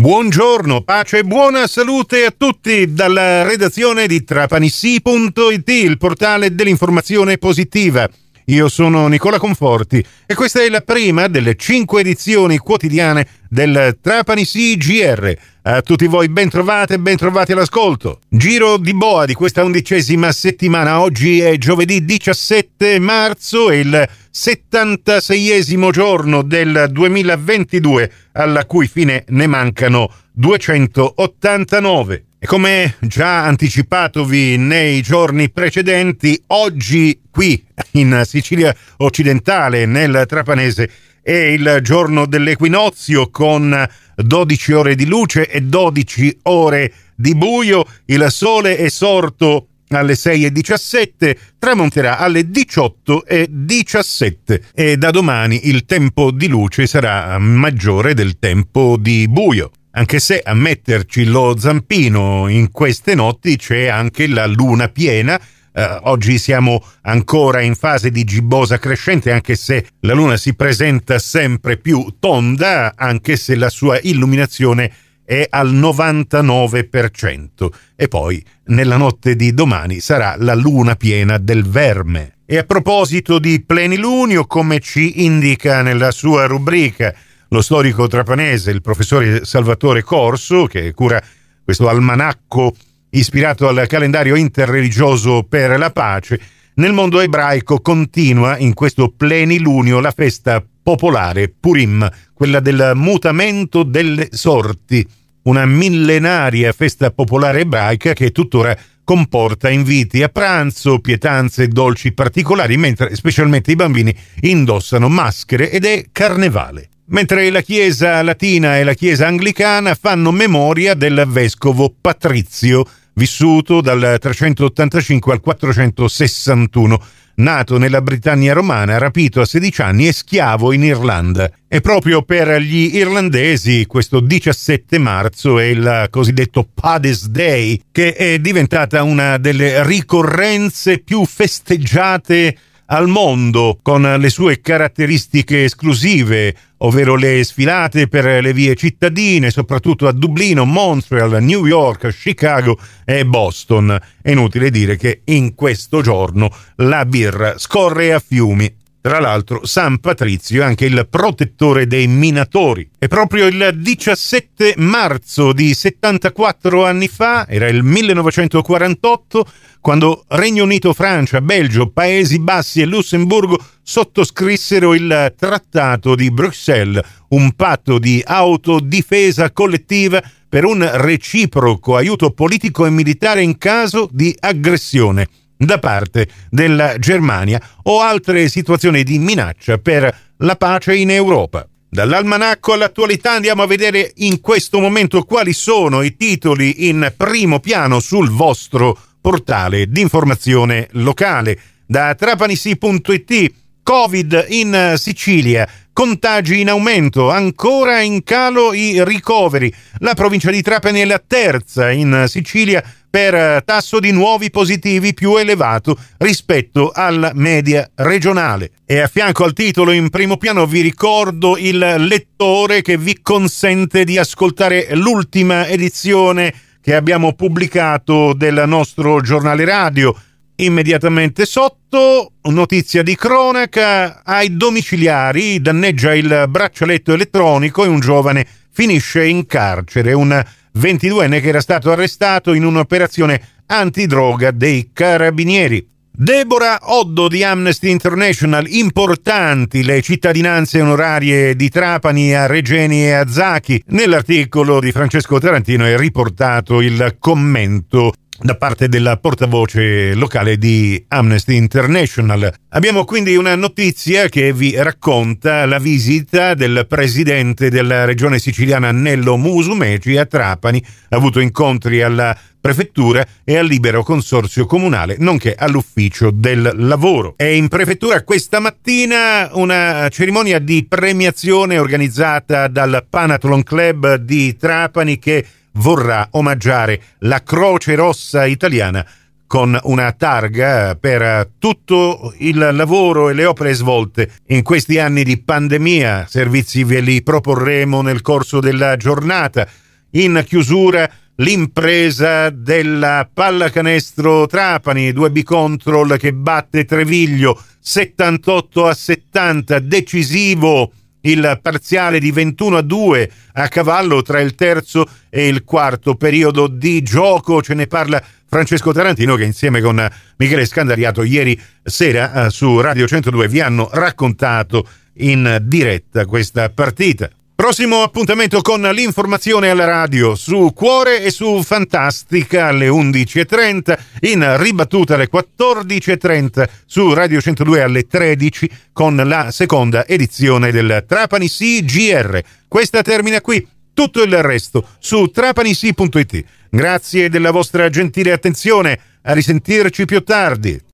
Buongiorno, pace e buona salute a tutti dalla redazione di trapanissi.it, il portale dell'informazione positiva. Io sono Nicola Conforti e questa è la prima delle cinque edizioni quotidiane del Trapani CGR. A tutti voi ben trovate e ben trovati all'ascolto. Giro di boa di questa undicesima settimana. Oggi è giovedì 17 marzo e il 76esimo giorno del 2022, alla cui fine ne mancano 289. E come già anticipatovi nei giorni precedenti, oggi qui in Sicilia occidentale, nel Trapanese, è il giorno dell'equinozio con 12 ore di luce e 12 ore di buio. Il sole è sorto alle 6.17, tramonterà alle 18.17 e da domani il tempo di luce sarà maggiore del tempo di buio anche se a metterci lo zampino in queste notti c'è anche la luna piena. Eh, oggi siamo ancora in fase di gibbosa crescente, anche se la luna si presenta sempre più tonda, anche se la sua illuminazione è al 99%. E poi, nella notte di domani, sarà la luna piena del verme. E a proposito di plenilunio, come ci indica nella sua rubrica lo storico trapanese, il professore Salvatore Corso, che cura questo almanacco ispirato al calendario interreligioso per la pace, nel mondo ebraico continua in questo plenilunio la festa popolare Purim, quella del mutamento delle sorti, una millenaria festa popolare ebraica che tuttora comporta inviti a pranzo, pietanze e dolci particolari, mentre specialmente i bambini indossano maschere ed è carnevale. Mentre la Chiesa latina e la Chiesa anglicana fanno memoria del vescovo Patrizio, vissuto dal 385 al 461, nato nella Britannia romana, rapito a 16 anni e schiavo in Irlanda. E proprio per gli irlandesi questo 17 marzo è il cosiddetto Paddy's Day, che è diventata una delle ricorrenze più festeggiate al mondo con le sue caratteristiche esclusive, ovvero le sfilate per le vie cittadine, soprattutto a Dublino, Montreal, New York, Chicago e Boston. È inutile dire che in questo giorno la birra scorre a fiumi. Tra l'altro, San Patrizio è anche il protettore dei minatori. E proprio il 17 marzo di 74 anni fa, era il 1948, quando Regno Unito, Francia, Belgio, Paesi Bassi e Lussemburgo sottoscrissero il Trattato di Bruxelles, un patto di autodifesa collettiva per un reciproco aiuto politico e militare in caso di aggressione da parte della Germania o altre situazioni di minaccia per la pace in Europa. Dall'almanacco all'attualità andiamo a vedere in questo momento quali sono i titoli in primo piano sul vostro portale di informazione locale. Da trapanisi.it Covid in Sicilia, contagi in aumento, ancora in calo i ricoveri. La provincia di Trapani è la terza in Sicilia per tasso di nuovi positivi più elevato rispetto alla media regionale. E a fianco al titolo in primo piano vi ricordo il lettore che vi consente di ascoltare l'ultima edizione che abbiamo pubblicato del nostro giornale radio. Immediatamente sotto, notizia di cronaca, ai domiciliari danneggia il braccialetto elettronico e un giovane finisce in carcere, un 22enne che era stato arrestato in un'operazione antidroga dei carabinieri. Deborah Oddo di Amnesty International, importanti le cittadinanze onorarie di Trapani a Regeni e a Zachi. Nell'articolo di Francesco Tarantino è riportato il commento da parte della portavoce locale di Amnesty International. Abbiamo quindi una notizia che vi racconta la visita del presidente della regione siciliana Nello Musumeci a Trapani, ha avuto incontri alla prefettura e al libero consorzio comunale, nonché all'ufficio del lavoro. È in prefettura questa mattina una cerimonia di premiazione organizzata dal Panathlon Club di Trapani che vorrà omaggiare la Croce Rossa italiana con una targa per tutto il lavoro e le opere svolte in questi anni di pandemia. Servizi ve li proporremo nel corso della giornata. in chiusura l'impresa della pallacanestro Trapani, 2B Control che batte Treviglio 78 a 70, decisivo il parziale di 21 a 2 a cavallo tra il terzo e il quarto periodo di gioco. Ce ne parla Francesco Tarantino che insieme con Michele Scandariato ieri sera eh, su Radio 102 vi hanno raccontato in diretta questa partita. Prossimo appuntamento con l'informazione alla radio su Cuore e su Fantastica alle 11.30, in ribattuta alle 14.30 su Radio 102 alle 13 con la seconda edizione del Trapani CGR. Questa termina qui, tutto il resto su trapanisi.it. Grazie della vostra gentile attenzione, a risentirci più tardi.